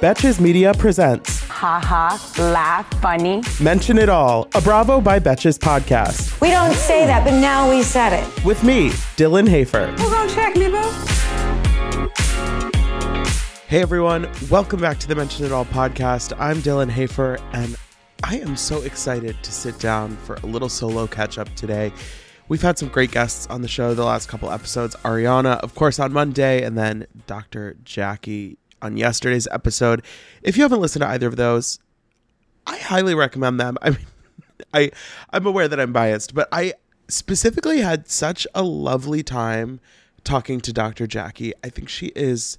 Betches Media presents Ha ha, laugh, funny. Mention It All, a Bravo by Betches podcast. We don't say that, but now we said it. With me, Dylan Hafer. Who gonna check me, boo? Hey everyone, welcome back to the Mention It All podcast. I'm Dylan Hafer, and I am so excited to sit down for a little solo catch up today. We've had some great guests on the show the last couple episodes. Ariana, of course, on Monday, and then Dr. Jackie on yesterday's episode. If you haven't listened to either of those, I highly recommend them. I mean, I I'm aware that I'm biased, but I specifically had such a lovely time talking to Dr. Jackie. I think she is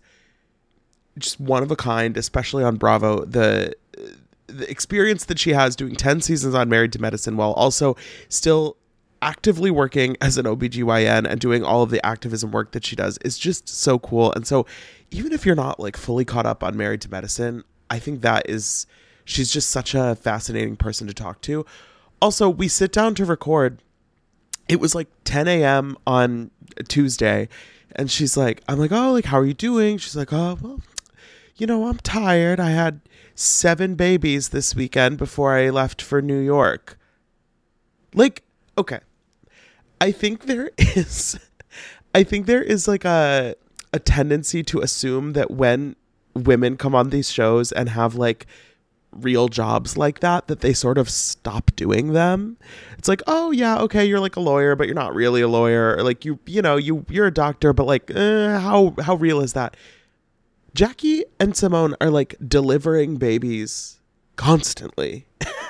just one of a kind, especially on Bravo. The the experience that she has doing 10 seasons on Married to Medicine while also still actively working as an OBGYN and doing all of the activism work that she does is just so cool. And so even if you're not like fully caught up on Married to Medicine, I think that is she's just such a fascinating person to talk to. Also, we sit down to record. It was like 10 a.m. on Tuesday, and she's like, I'm like, oh, like, how are you doing? She's like, oh, well, you know, I'm tired. I had seven babies this weekend before I left for New York. Like, okay. I think there is I think there is like a a tendency to assume that when women come on these shows and have like real jobs like that that they sort of stop doing them. It's like, "Oh yeah, okay, you're like a lawyer, but you're not really a lawyer." Or like you you know, you you're a doctor, but like uh, how how real is that? Jackie and Simone are like delivering babies constantly.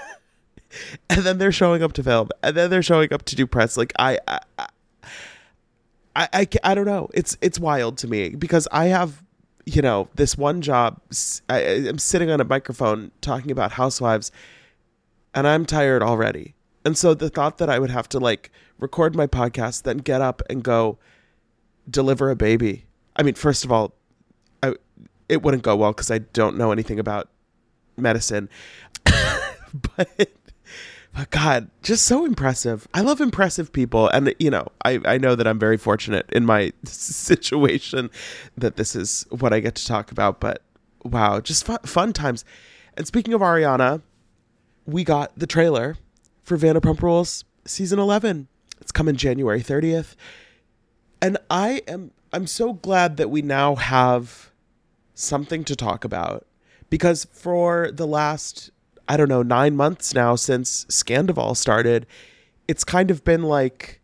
and then they're showing up to film. And then they're showing up to do press. Like I I, I I, I, don't know. It's it's wild to me because I have you know this one job I, I'm sitting on a microphone talking about housewives and I'm tired already. And so the thought that I would have to like record my podcast then get up and go deliver a baby. I mean first of all I it wouldn't go well because I don't know anything about medicine. But but God, just so impressive. I love impressive people. And, you know, I, I know that I'm very fortunate in my situation that this is what I get to talk about. But wow, just fun, fun times. And speaking of Ariana, we got the trailer for Vanderpump Rules season 11. It's coming January 30th. And I am I'm so glad that we now have something to talk about because for the last I don't know, nine months now since Scandoval started, it's kind of been like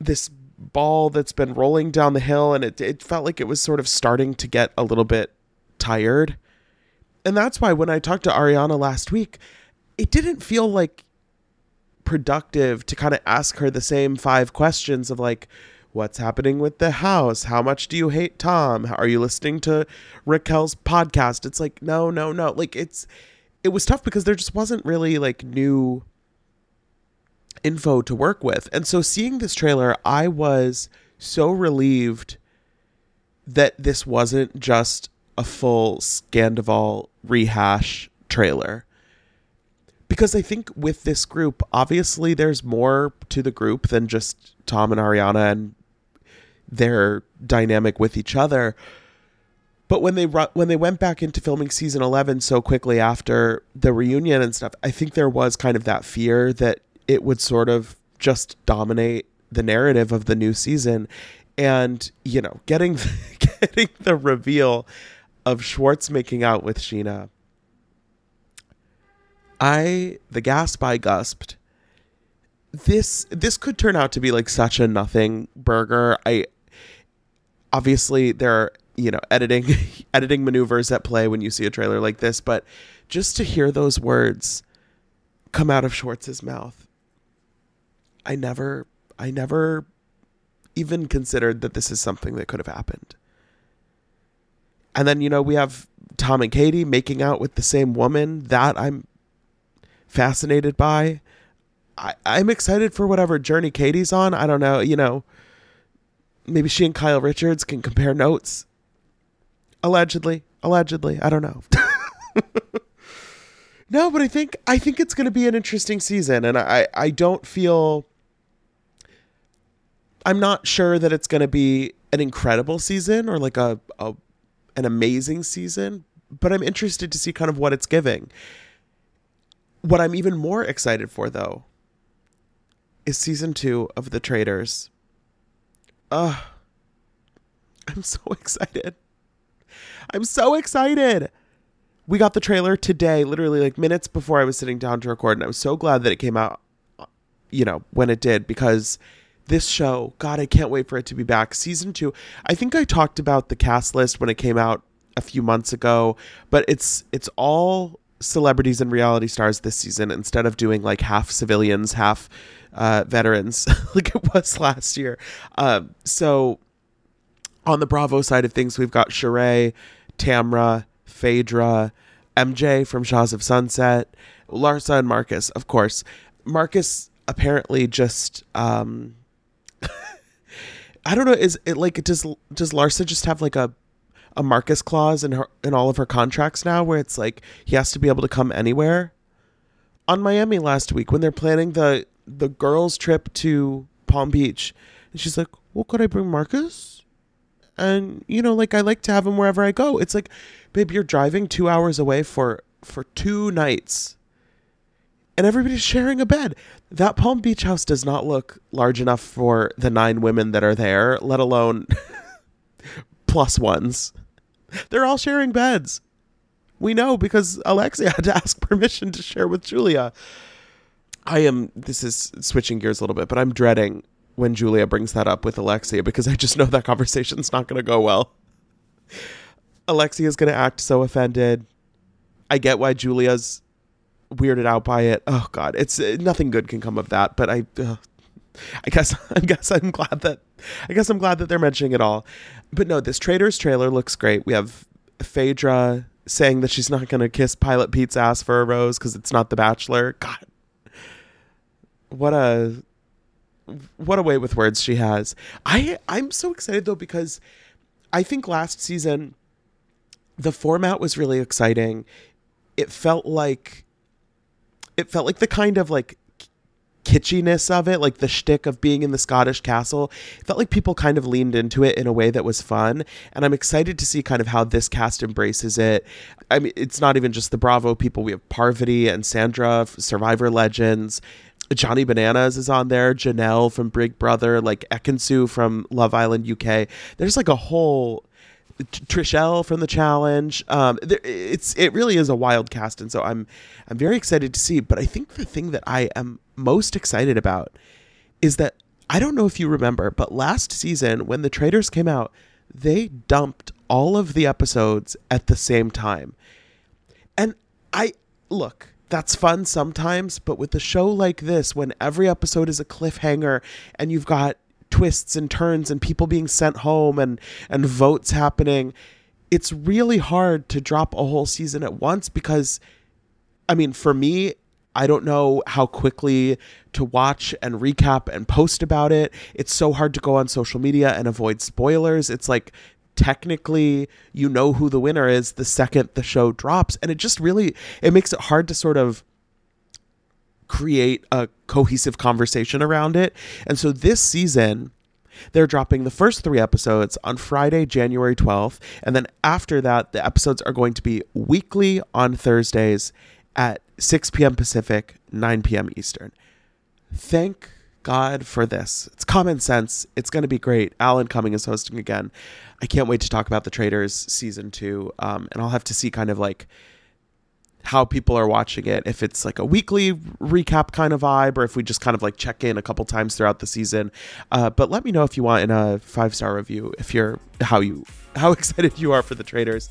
this ball that's been rolling down the hill, and it, it felt like it was sort of starting to get a little bit tired. And that's why when I talked to Ariana last week, it didn't feel like productive to kind of ask her the same five questions of like, what's happening with the house? How much do you hate Tom? Are you listening to Raquel's podcast? It's like, no, no, no. Like, it's it was tough because there just wasn't really like new info to work with. And so seeing this trailer, I was so relieved that this wasn't just a full Scandoval rehash trailer. Because I think with this group, obviously there's more to the group than just Tom and Ariana and their dynamic with each other. But when they when they went back into filming season 11 so quickly after the reunion and stuff, I think there was kind of that fear that it would sort of just dominate the narrative of the new season and, you know, getting getting the reveal of Schwartz making out with Scheana. I the gasp I gusped. This this could turn out to be like such a nothing burger. I obviously there are you know editing editing maneuvers at play when you see a trailer like this but just to hear those words come out of Schwartz's mouth I never I never even considered that this is something that could have happened And then, you know, we have Tom and Katie making out with the same woman. That I'm fascinated by. I, I'm excited for whatever journey Katie's on. I don't know, you know, maybe she and Kyle Richards can compare notes. Allegedly. Allegedly. I don't know. no, but I think I think it's gonna be an interesting season and I, I don't feel I'm not sure that it's gonna be an incredible season or like a, a an amazing season, but I'm interested to see kind of what it's giving. What I'm even more excited for though is season 2 of The Traitors. Ugh. I'm so excited. I'm so excited. We got the trailer today, literally like minutes before I was sitting down to record, and I was so glad that it came out, you know, when it did, because this show, God, I can't wait for it to be back. Season two, I think I talked about the cast list when it came out a few months ago, but it's it's all celebrities and reality stars this season instead of doing like half civilians, half uh, veterans like it was last year. Um, so on the Bravo side of things, we've got Sheree, Tamra, Phaedra, MJ from Shahs of Sunset, Larsa and Marcus, of course. Marcus apparently just um I don't know, is it like does does Larsa just have like a a Marcus clause in her in all of her contracts now where it's like he has to be able to come anywhere? On Miami last week when they're planning the the girls trip to Palm Beach. And she's like, Well could I bring Marcus? and you know like i like to have him wherever i go. It's like babe you're driving two hours away for for two nights and everybody's sharing a bed. That palm beach house does not look large enough for the nine women that are there let alone plus ones. They're all sharing beds. We know because alexia had to ask permission to share with julia i am this is switching gears a little bit but i'm dreading when Julia brings that up with Alexia because I just know that conversation's not going to go well. Alexia is going to act so offended. I get why Julia's weirded out by it. Oh God, it's uh, nothing good can come of that. But I, uh, I guess I guess I'm glad that I guess I'm glad that they're mentioning it all. But no, this Traitors trailer looks great. We have Phaedra saying that she's not going to kiss Pilot Pete's ass for a rose because it's not The Bachelor. God, what a what a way with words she has. I I'm so excited though because I think last season the format was really exciting. It felt like it felt like the kind of like kitschiness of it, like the shtick of being in the Scottish castle. It felt like people kind of leaned into it in a way that was fun. And I'm excited to see kind of how this cast embraces it. I mean, it's not even just the Bravo people. We have Parvati and Sandra, Survivor legends. Johnny Bananas is on there, Janelle from Big Brother, like Ekin-Su from Love Island UK. There's like a whole Trishelle from the challenge. Um, it's it really is a wild cast, and so I'm I'm very excited to see. But I think the thing that I am most excited about is that I don't know if you remember, but last season when the Traitors came out, they dumped all of the episodes at the same time, and I look that's fun sometimes, but with a show like this, when every episode is a cliffhanger and you've got twists and turns and people being sent home and and votes happening, it's really hard to drop a whole season at once because I mean, for me, I don't know how quickly to watch and recap and post about it. It's so hard to go on social media and avoid spoilers. It's like technically you know who the winner is the second the show drops and it just really it makes it hard to sort of create a cohesive conversation around it and so this season they're dropping the first three episodes on Friday, January 12th. And then after that, the episodes are going to be weekly on Thursdays at 6 p.m. Pacific, 9 p.m. Eastern. Thank God for this. It's common sense. It's going to be great. Alan Cumming is hosting again. I can't wait to talk about the Traitors season two. Um, and I'll have to see kind of like how people are watching it. If it's like a weekly recap kind of vibe, or if we just kind of like check in a couple times throughout the season. Uh, but let me know if you want in a five star review if you're how you how excited you are for the Traitors.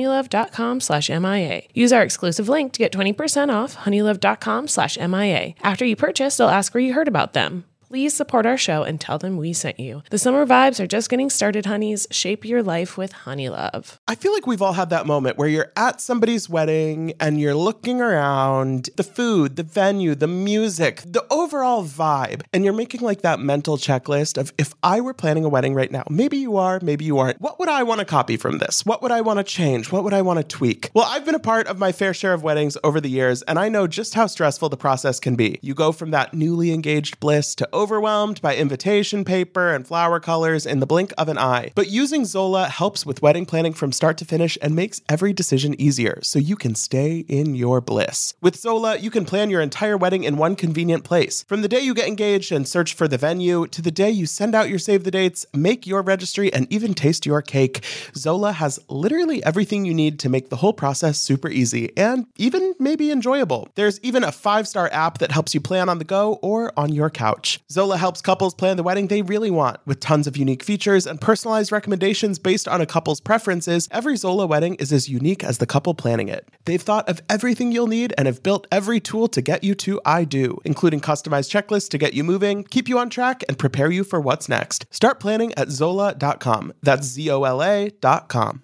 honeylove.com slash MIA. Use our exclusive link to get 20% off honeylove.com slash MIA. After you purchase, they'll ask where you heard about them. Please support our show and tell them we sent you. The summer vibes are just getting started, honeys. Shape your life with Honey Love. I feel like we've all had that moment where you're at somebody's wedding and you're looking around the food, the venue, the music, the overall vibe, and you're making like that mental checklist of if I were planning a wedding right now, maybe you are, maybe you aren't. What would I want to copy from this? What would I want to change? What would I want to tweak? Well, I've been a part of my fair share of weddings over the years, and I know just how stressful the process can be. You go from that newly engaged bliss to overwhelmed by invitation paper and flower colors in the blink of an eye. But using Zola helps with wedding planning from start to finish and makes every decision easier so you can stay in your bliss. With Zola, you can plan your entire wedding in one convenient place. From the day you get engaged and search for the venue to the day you send out your save the dates, make your registry, and even taste your cake, Zola has literally everything you need to make the whole process super easy and even maybe enjoyable. There's even a five star app that helps you plan on the go or on your couch. Zola helps couples plan the wedding they really want with tons of unique features and personalized recommendations based on a couple's preferences. Every Zola wedding is as unique as the couple planning it. They've thought of everything you'll need and have built every tool to get you to I do, including customized checklists to get you moving, keep you on track, and prepare you for what's next. Start planning at Zola.com. That's Z O L A.com.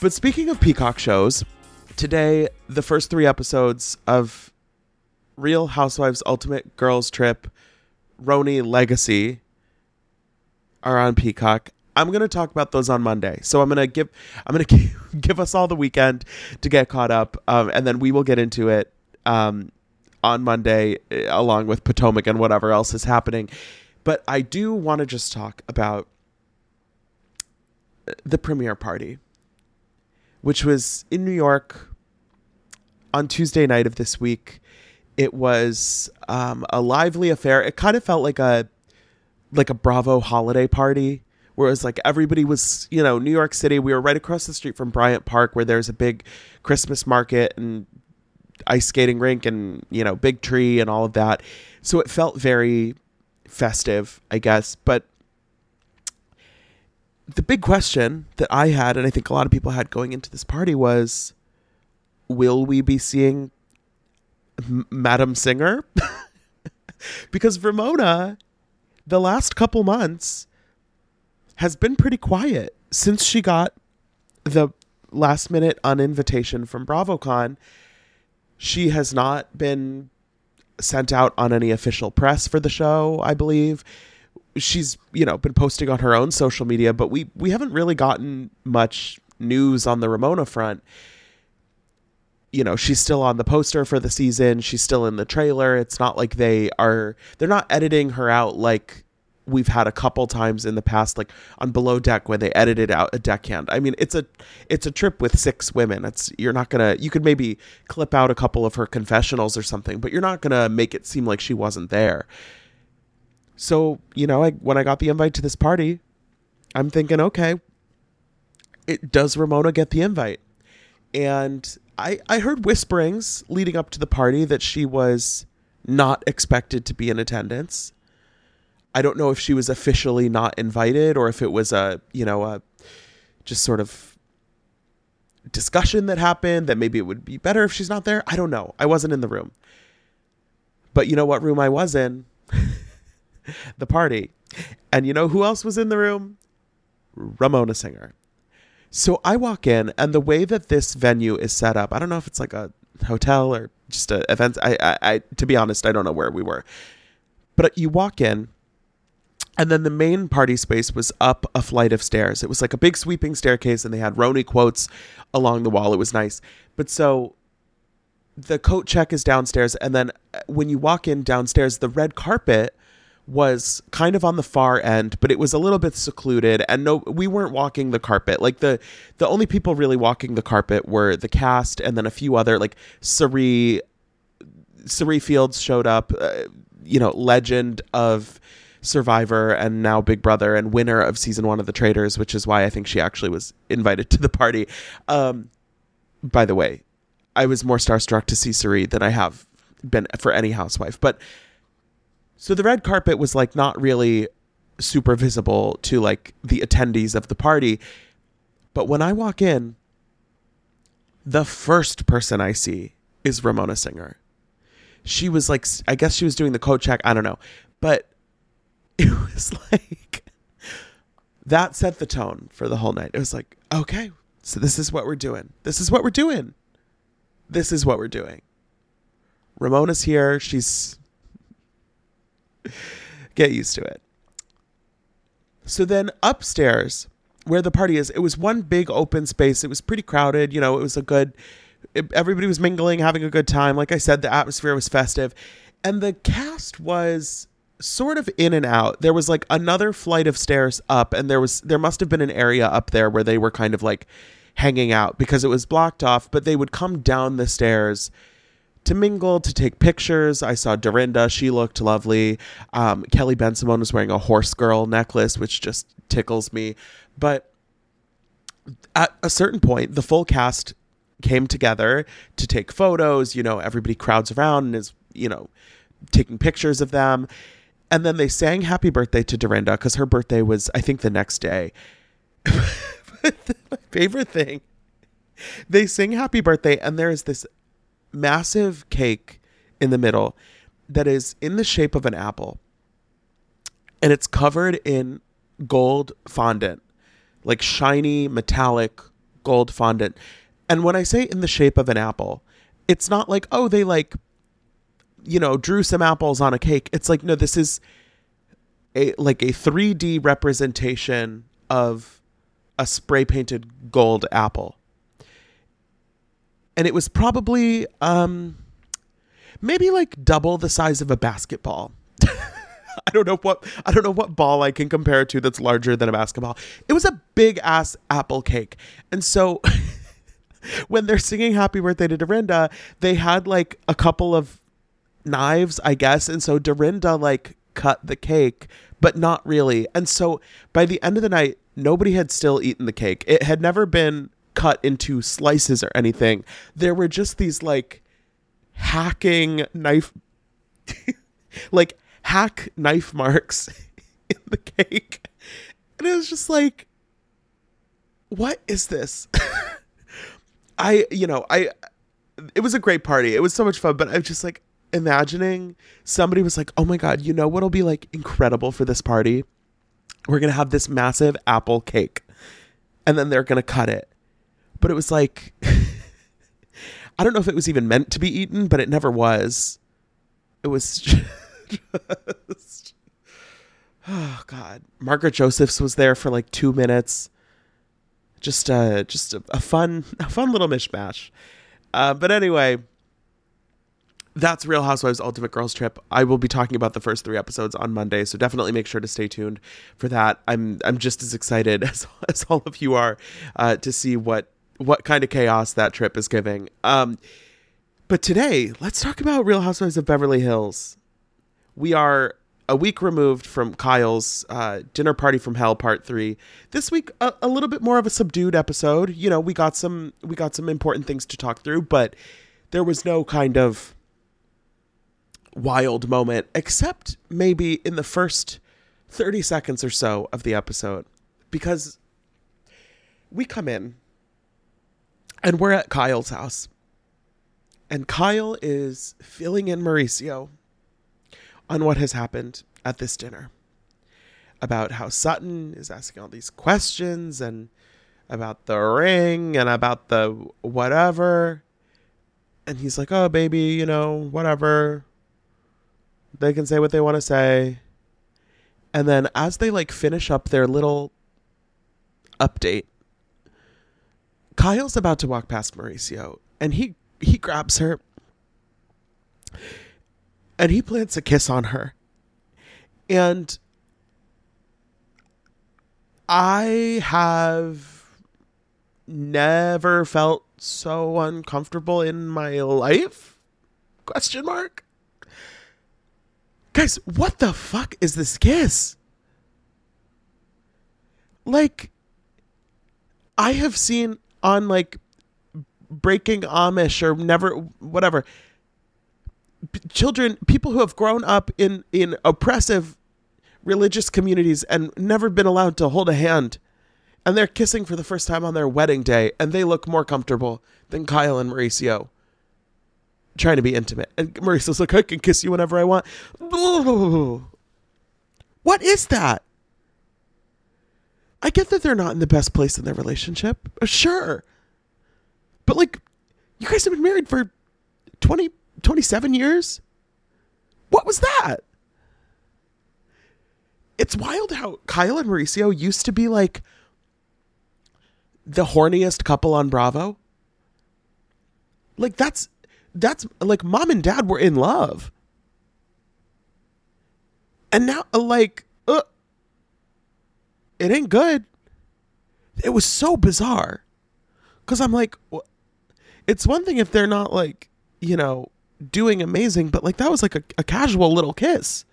But speaking of Peacock shows, today the first three episodes of Real Housewives Ultimate Girls Trip RHONY Legacy are on Peacock. I'm going to talk about those on Monday. So I'm going to give I'm going to give us all the weekend to get caught up um, and then we will get into it um, on Monday uh, along with Potomac and whatever else is happening. But I do want to just talk about the premiere party which was in New York on Tuesday night of this week. It was um, a lively affair. It kind of felt like a like a Bravo holiday party, where it was like everybody was, you know, New York City. We were right across the street from Bryant Park, where there's a big Christmas market and ice skating rink, and you know, big tree and all of that. So it felt very festive, I guess. But the big question that I had, and I think a lot of people had going into this party, was will we be seeing Madam Singer? because Ramona, the last couple months, has been pretty quiet since she got the last minute uninvitation from BravoCon. She has not been sent out on any official press for the show, I believe she's you know been posting on her own social media but we we haven't really gotten much news on the ramona front you know she's still on the poster for the season. She's still in the trailer. It's not like they are they're not editing her out like we've had a couple times in the past like on below deck when they edited out a deckhand. I mean it's a it's a trip with six women. It's you're not gonna you could maybe clip out a couple of her confessionals or something but you're not gonna make it seem like she wasn't there. So, you know, I, when I got the invite to this party, I'm thinking, okay, it does Ramona get the invite? And I I heard whisperings leading up to the party that she was not expected to be in attendance. I don't know if she was officially not invited or if it was a, you know, a just sort of discussion that happened that maybe it would be better if she's not there. I don't know. I wasn't in the room. But you know what room I was in? the party. And you know who else was in the room? Ramona Singer. So I walk in, and the way that this venue is set up, I don't know if it's like a hotel or just a event. I, I, I to be honest, I don't know where we were. But you walk in, and then the main party space was up a flight of stairs. It was like a big sweeping staircase, and they had RHONY quotes along the wall. It was nice. But so the coat check is downstairs, and then uh, when you walk in downstairs, the red carpet was kind of on the far end, but it was a little bit secluded, and no, we weren't walking the carpet. Like the the only people really walking the carpet were the cast, and then a few other like Cirie, Cirie Fields showed up, uh, you know, legend of Survivor and now Big Brother and winner of season one of The Traitors, which is why I think she actually was invited to the party. Um, by the way, I was more starstruck to see Cirie than I have been for any housewife. But so the red carpet was like not really super visible to like the attendees of the party. But when I walk in, the first person I see is Ramona Singer. She was like, I guess she was doing the coat check. I don't know. But it was like, that set the tone for the whole night. It was like, okay, so this is what we're doing. This is what we're doing this is what we're doing. Ramona's here. She's. Get used to it. So then upstairs, where the party is, it was one big open space. It was pretty crowded. You know, it was a good. It, everybody was mingling, having a good time. Like I said, the atmosphere was festive. And the cast was sort of in and out. There was like another flight of stairs up, and there was there must have been an area up there where they were kind of like hanging out because it was blocked off, but they would come down the stairs to mingle, to take pictures. I saw Dorinda. She looked lovely. Um, Kelly Bensimon was wearing a horse girl necklace, which just tickles me. But at a certain point, the full cast came together to take photos. You know, everybody crowds around and is, you know, taking pictures of them. And then they sang happy birthday to Dorinda because her birthday was, I think, the next day. my favorite thing. They sing happy birthday, and there is this massive cake in the middle that is in the shape of an apple. And it's covered in gold fondant, like shiny, metallic gold fondant. And when I say in the shape of an apple, it's not like, oh, they like, you know, drew some apples on a cake. It's like, no, this is a like a 3D representation of a spray painted gold apple. And it was probably um maybe like double the size of a basketball. I don't know what I don't know what ball I can compare it to that's larger than a basketball. It was a big ass apple cake. And so when they're singing happy birthday to Dorinda, they had like a couple of knives, I guess, and so Dorinda like cut the cake, but not really. And so by the end of the night, nobody had still eaten the cake. It had never been cut into slices or anything. There were just these like hacking knife like hack knife marks in the cake. And it was just like what is this? I you know, I it was a great party. It was so much fun, but I'm just like imagining somebody was like, "Oh my god, you know what'll be like incredible for this party? we're going to have this massive apple cake and then they're going to cut it. But it was like, I don't know if it was even meant to be eaten, but it never was. It was just, oh God. Margaret Josephs was there for like two minutes. Just, uh, just a, a fun, a fun little mishmash. Uh, but anyway, that's Real Housewives Ultimate Girls Trip. I will be talking about the first three episodes on Monday, so definitely make sure to stay tuned for that. I'm I'm just as excited as, as all of you are uh, to see what what kind of chaos that trip is giving. Um, but today, let's talk about Real Housewives of Beverly Hills. We are a week removed from Kyle's uh, dinner party from hell part three. This week, a, a little bit more of a subdued episode. You know, we got some we got some important things to talk through, but there was no kind of wild moment, except maybe in the first 30 seconds or so of the episode. Because we come in and we're at Kyle's house. And Kyle is filling in Mauricio on what has happened at this dinner. about how Sutton is asking all these questions and about the ring and about the whatever. And he's like, oh, baby, you know, whatever. They can say what they want to say. And then as they like finish up their little update, Kyle's about to walk past Mauricio and he he grabs her and he plants a kiss on her. And I have never felt so uncomfortable in my life? Question mark. Guys, what the fuck is this kiss? Like I have seen on like breaking Amish or never whatever. P- children people who have grown up in in oppressive religious communities and never been allowed to hold a hand and they're kissing for the first time on their wedding day and they look more comfortable than Kyle and Mauricio trying to be intimate. And Mauricio's like I can kiss you whenever I want. What is that I get that they're not in the best place in their relationship sure but like you guys have been married for 20 27 years what was that it's wild how Kyle and Mauricio used to be like the horniest couple on Bravo. Like that's that's like mom and dad were in love. And now like uh, it ain't good. It was so bizarre. Cuz I'm like it's one thing if they're not like, you know, doing amazing, but like that was like a, a casual little kiss.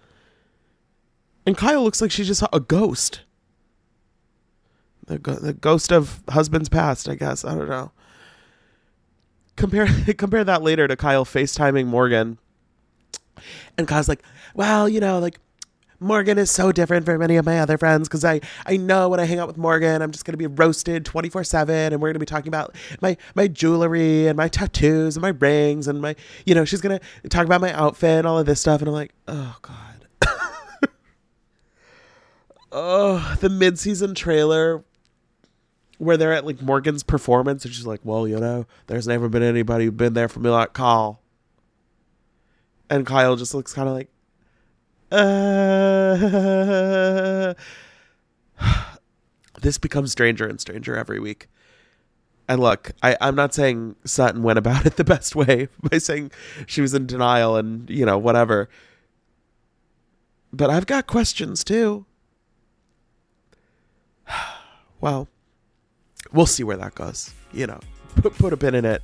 And Kyle looks like she just saw a ghost. The, the ghost of husband's past, I guess. I don't know. Compare compare that later to Kyle FaceTiming Morgan. And Kyle's like, well, you know, like Morgan is so different from many of my other friends because I, I know when I hang out with Morgan, I'm just going to be roasted 24 7 and we're going to be talking about my, my jewelry and my tattoos and my rings and my, you know, she's going to talk about my outfit and all of this stuff. And I'm like, oh, God. oh, the mid-season trailer where they're at like Morgan's performance, and she's like, "Well, you know, there's never been anybody who's been there for me like Kyle." And Kyle just looks kind of like, uh. this becomes stranger and stranger every week. And look, I, I'm not saying Sutton went about it the best way by saying she was in denial and, you know, whatever. But I've got questions too. well, we'll see where that goes. You know, put, put a pin in it.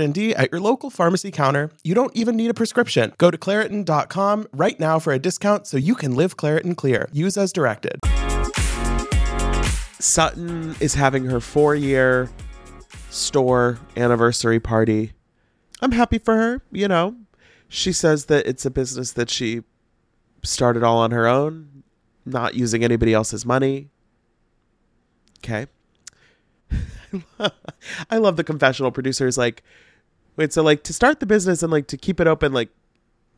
D at your local pharmacy counter. You don't even need a prescription. Go to Claritin.com right now for a discount so you can live Claritin Clear. Use as directed. Sutton is having her four year store anniversary party. I'm happy for her, you know. She says that it's a business that she started all on her own, not using anybody else's money. Okay. I love the confessional producers like wait, so like to start the business and like to keep it open, like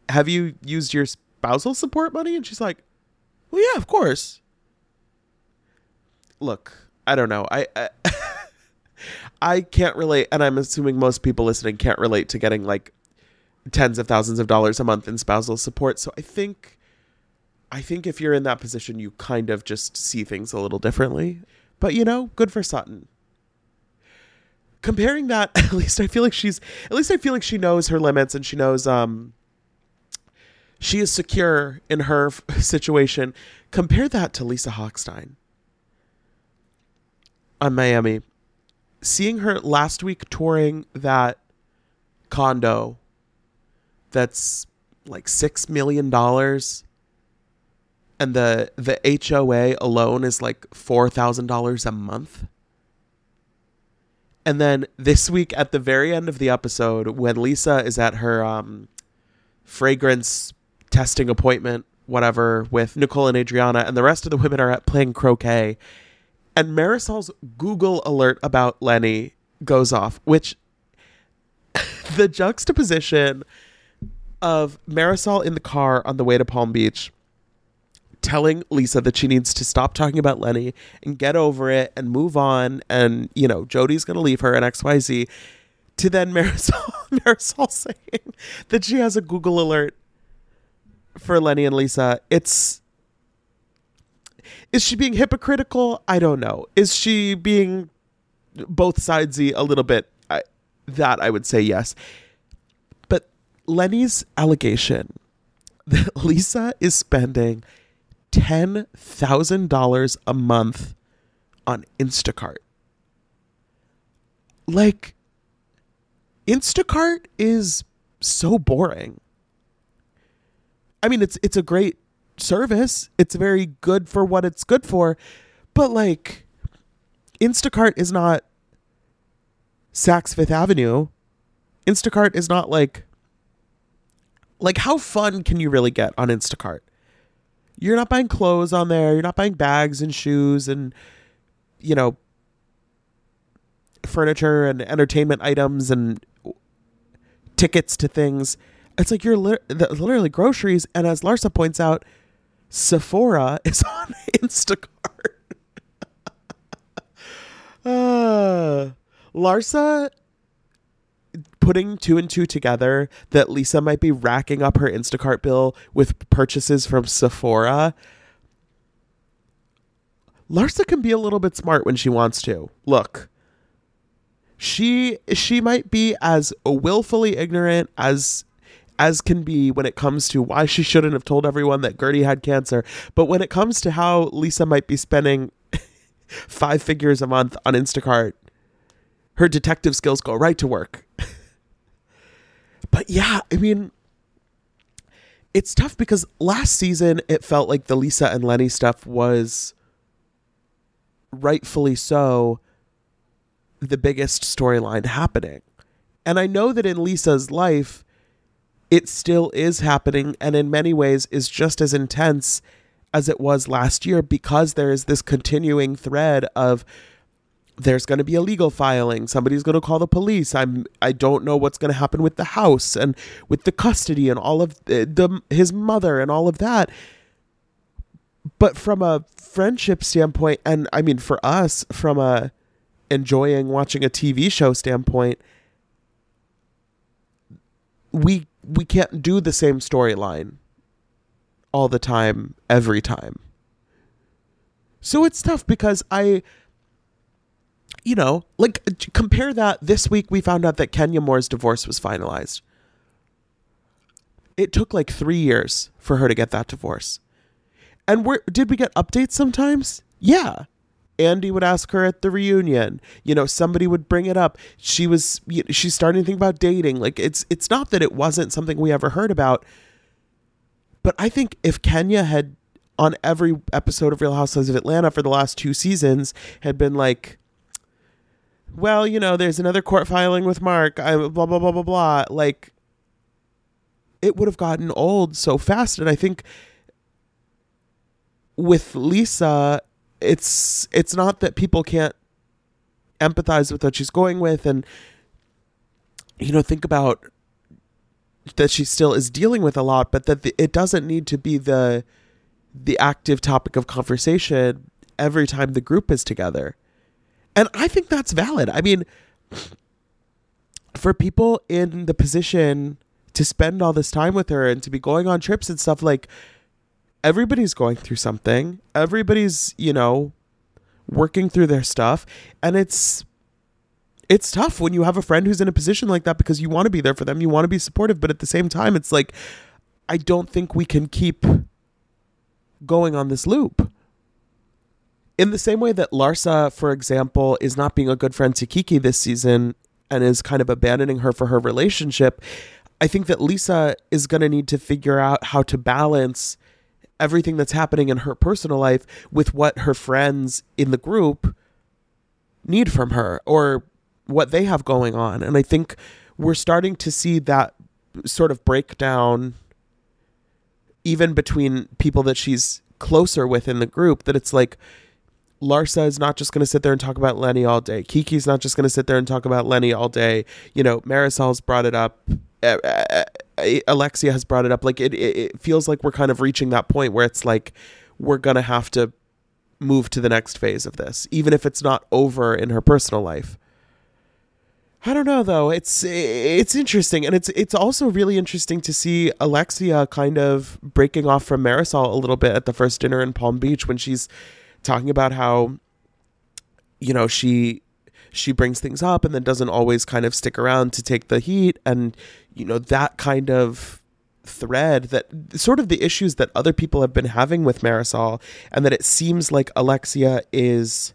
have you used your spousal support money? And she's like, Well yeah, of course. Look, I don't know. I, I I can't relate, and I'm assuming most people listening can't relate to getting like tens of thousands of dollars a month in spousal support. So I think I think if you're in that position, you kind of just see things a little differently. But you know, good for Sutton. Comparing that, at least I feel like she's at least I feel like she knows her limits and she knows um she is secure in her f- situation. Compare that to Lisa Hochstein on Miami seeing her last week touring that condo that's like six million dollars and the the HOA alone is like four thousand dollars a month. And then this week at the very end of the episode, when Lisa is at her um, fragrance testing appointment, whatever, with Nicole and Adriana, and the rest of the women are at playing croquet, and Marisol's Google alert about Lenny goes off, which the juxtaposition of Marisol in the car on the way to Palm Beach telling Lisa that she needs to stop talking about Lenny and get over it and move on and you know Jody's going to leave her and XYZ to then Marisol Marisol saying that she has a Google alert for Lenny and Lisa it's is she being hypocritical? I don't know. Is she being both sidesy a little bit? I, that I would say yes. But Lenny's allegation that Lisa is spending ten thousand dollars a month on Instacart. Like, Instacart is so boring. I mean, it's it's a great service. It's very good for what it's good for. But like Instacart is not Saks Fifth Avenue. Instacart is not like like how fun can you really get on Instacart? You're not buying clothes on there, you're not buying bags and shoes and you know furniture and entertainment items and tickets to things. It's like you're li- literally groceries and as Larsa points out, Sephora is on Instacart. uh, Larsa putting two and two together that Lisa might be racking up her Instacart bill with purchases from Sephora. Larsa can be a little bit smart when she wants to. Look, she she might be as willfully ignorant as as can be when it comes to why she shouldn't have told everyone that Guerdy had cancer. But when it comes to how Lisa might be spending five figures a month on Instacart, her detective skills go right to work. But yeah, I mean, it's tough because last season it felt like the Lisa and Lenny stuff was rightfully so the biggest storyline happening. And I know that in Lisa's life, it still is happening and in many ways is just as intense as it was last year because there is this continuing thread of there's going to be a legal filing. Somebody's going to call the police. I'm i don't know what's going to happen with the house and with the custody and all of the, the his mother and all of that. But from a friendship standpoint and i mean for us from a enjoying watching a tv show standpoint we we can't do the same storyline all the time every time. So it's tough because i you know like compare that this week we found out that kenya moore's divorce was finalized it took like three years for her to get that divorce and did we get updates sometimes yeah Andy would ask her at the reunion. You know, somebody would bring it up. She was she's starting to think about dating. Like it's it's not that it wasn't something we ever heard about. But I think if Kenya had on every episode of Real Housewives of Atlanta for the last two seasons had been like well, you know, there's another court filing with Marc. I blah blah blah blah blah. Like it would have gotten old so fast and I think with Lisa it's it's not that people can't empathize with what she's going with and you know think about that she still is dealing with a lot but that the, it doesn't need to be the the active topic of conversation every time the group is together and i think that's valid i mean for people in the position to spend all this time with her and to be going on trips and stuff like everybody's going through something. Everybody's, you know, working through their stuff and it's it's tough when you have a friend who's in a position like that because you want to be there for them, you want to be supportive, but at the same time it's like I don't think we can keep going on this loop. In the same way that Larsa, for example, is not being a good friend to Kiki this season and is kind of abandoning her for her relationship, I think that Lisa is going to need to figure out how to balance everything that's happening in her personal life with what her friends in the group need from her or what they have going on. And I think we're starting to see that sort of breakdown even between people that she's closer with in the group that it's like Larsa is not just going to sit there and talk about Lenny all day. Kiki's not just going to sit there and talk about Lenny all day. You know, Marisol's brought it up. Alexia has brought it up. Like it, it feels like we're kind of reaching that point where it's like we're gonna have to move to the next phase of this, even if it's not over in her personal life. I don't know though. It's it's interesting, and it's it's also really interesting to see Alexia kind of breaking off from Marisol a little bit at the first dinner in Palm Beach when she's talking about how you know she she brings things up and then doesn't always kind of stick around to take the heat and you know that kind of thread that sort of the issues that other people have been having with Marisol and that it seems like Alexia is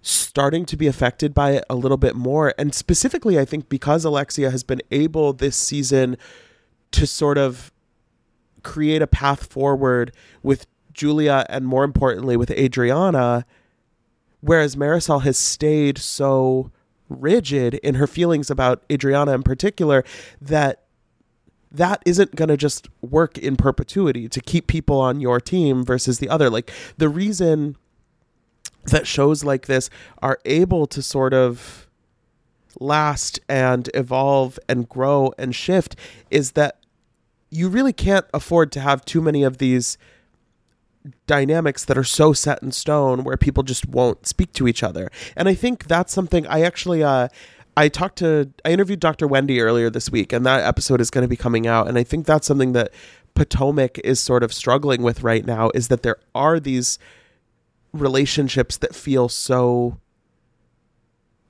starting to be affected by it a little bit more. And specifically I think because Alexia has been able this season to sort of create a path forward with Julia and more importantly with Adriana whereas Marisol has stayed so rigid in her feelings about Adriana in particular that that isn't going to just work in perpetuity to keep people on your team versus the other. Like the reason that shows like this are able to sort of last and evolve and grow and shift is that you really can't afford to have too many of these dynamics that are so set in stone where people just won't speak to each other. And I think that's something I actually uh I talked to I interviewed Dr. Wendy earlier this week and that episode is going to be coming out and I think that's something that Potomac is sort of struggling with right now is that there are these relationships that feel so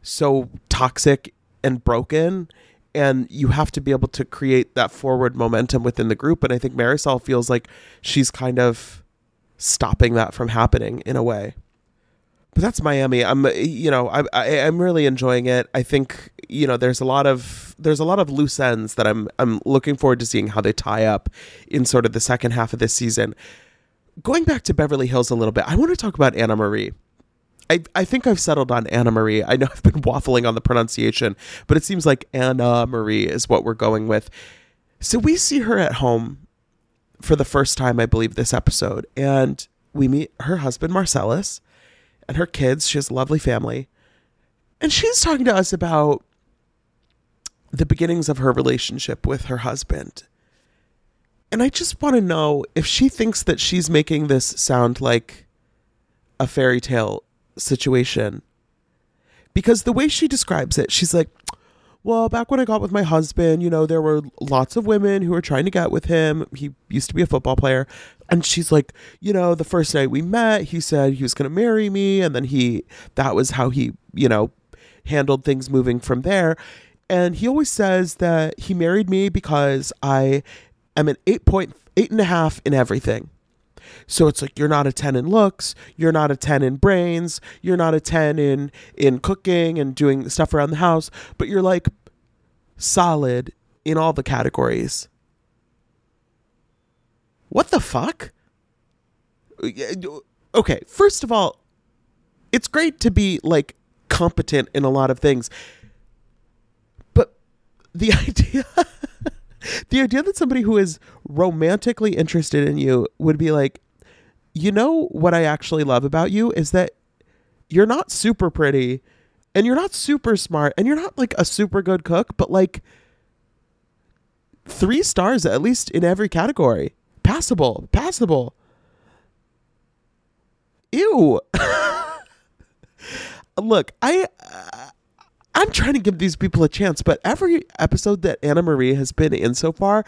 so toxic and broken and you have to be able to create that forward momentum within the group and I think marisol feels like she's kind of stopping that from happening in a way. But that's Miami. I'm uh, you know I, I am really enjoying it. I think you know there's a lot of there's a lot of loose ends that I'm I'm looking forward to seeing how they tie up in sort of the second half of this season. Going back to Beverly Hills a little bit, I want to talk about Annemarie. I, I think I've settled on Annemarie. I know I've been waffling on the pronunciation, but it seems like Annemarie is what we're going with. So we see her at home for the first time, I believe, this episode, and we meet her husband Marcellus and her kids. She has a lovely family, and she's talking to us about the beginnings of her relationship with her husband. And I just want to know if she thinks that she's making this sound like a fairy tale situation. Because the way she describes it, she's like, well, back when I got with my husband, you know, there were lots of women who were trying to get with him. He used to be a football player. And she's like, you know, the first night we met, he said he was going to marry me. And then he, that was how he, you know, handled things moving from there. And he always says that he married me because I am an eight point, eight and a half in everything. So it's like you're not a 10 in looks, you're not a 10 in brains, you're not a 10 in in cooking and doing stuff around the house, but you're like solid in all the categories. What the fuck? Okay, first of all, it's great to be like competent in a lot of things. But the idea the idea that somebody who is romantically interested in you would be like, you know what I actually love about you is that you're not super pretty and you're not super smart and you're not like a super good cook, but like three stars at least in every category. Passable, passable. Ew. Look, I uh, I'm trying to give these people a chance, but every episode that Annemarie has been in so far,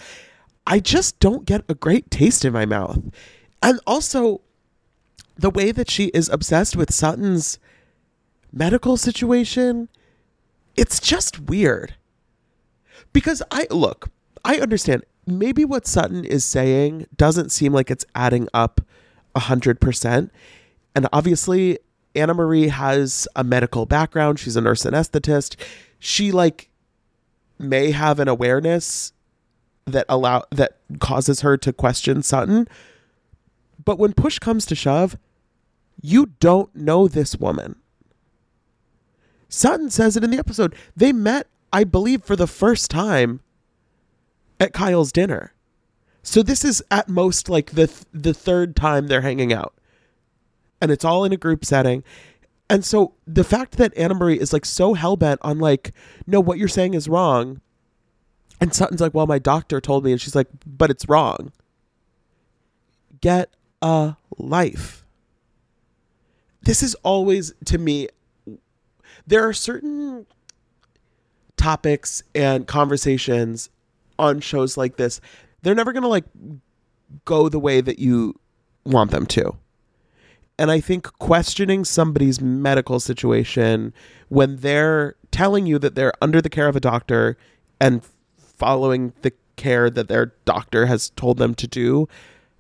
I just don't get a great taste in my mouth. And also, the way that she is obsessed with Sutton's medical situation, it's just weird. Because I look, I understand maybe what Sutton is saying doesn't seem like it's adding up 100%. And obviously, Annemarie has a medical background. She's a nurse anesthetist. She like may have an awareness that allow that causes her to question Sutton. But when push comes to shove, you don't know this woman. Sutton says it in the episode. They met, I believe, for the first time at Kyle's dinner. So this is at most like the th- the third time they're hanging out and it's all in a group setting. And so the fact that Annemarie is like so hell bent on like, no, what you're saying is wrong. And Sutton's like, well, my doctor told me. And she's like, but it's wrong. Get a life. This is always, to me, there are certain topics and conversations on shows like this. They're never going to like go the way that you want them to. And I think questioning somebody's medical situation when they're telling you that they're under the care of a doctor and following the care that their doctor has told them to do,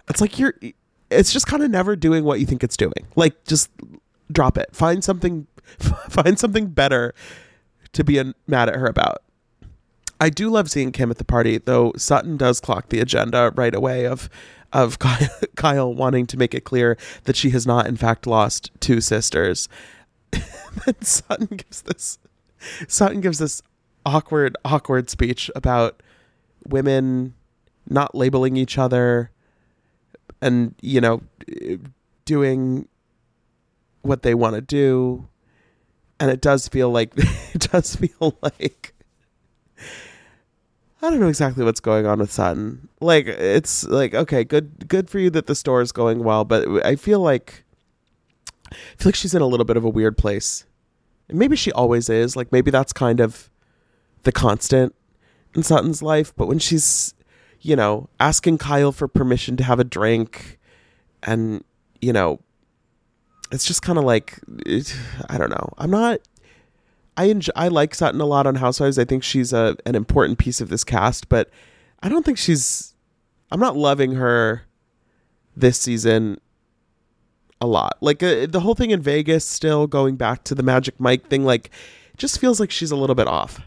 it's like you're, it's just kind of never doing what you think it's doing. Like, just drop it. Find something, find something better to be mad at her about. I do love seeing Kim at the party, though Sutton does clock the agenda right away of of Kyle wanting to make it clear that she has not, in fact, lost two sisters. then Sutton gives this Sutton gives this awkward, awkward speech about women not labeling each other and, you know, doing what they want to do. And it does feel like it does feel like I don't know exactly what's going on with Sutton. Like it's like okay, good good for you that the store is going well, but I feel like I feel like she's in a little bit of a weird place. And maybe she always is. Like maybe that's kind of the constant in Sutton's life, but when she's you know, asking Kyle for permission to have a drink and you know, it's just kind of like it, I don't know. I'm not I enjoy, I like Sutton a lot on Housewives. I think she's a an important piece of this cast, but I don't think she's. I'm not loving her this season a lot. Like uh, the whole thing in Vegas, still going back to the Magic Mike thing, like just feels like she's a little bit off.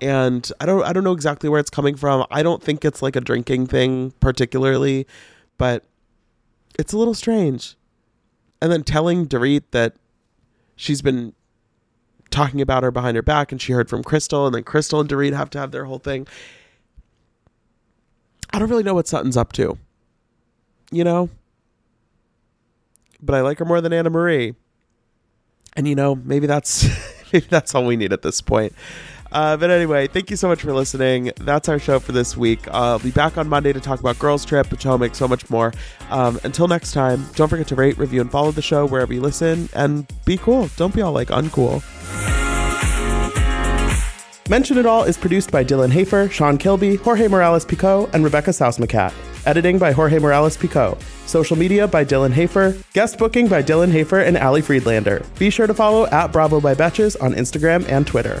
And I don't I don't know exactly where it's coming from. I don't think it's like a drinking thing particularly, but it's a little strange. And then telling Dorit that she's been talking about her behind her back and she heard from Crystal and then Crystal and Dorit have to have their whole thing. I don't really know what Sutton's up to. You know? But I like her more than Annemarie. And you know, maybe that's maybe that's all we need at this point. Uh, but anyway, thank you so much for listening. That's our show for this week. I'll be back on Monday to talk about Girls Trip, Potomac, so much more. Um, until next time, don't forget to rate, review, and follow the show wherever you listen. And be cool. Don't be all like uncool. Mention It All is produced by Dylan Hafer, Sean Kilby, Jorge Morales Pico, and Rebecca Sausmacat. Editing by Jorge Morales Pico. Social media by Dylan Hafer. Guest booking by Dylan Hafer and Ali Friedlander. Be sure to follow at Bravo by Betches on Instagram and Twitter.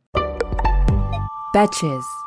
Betches.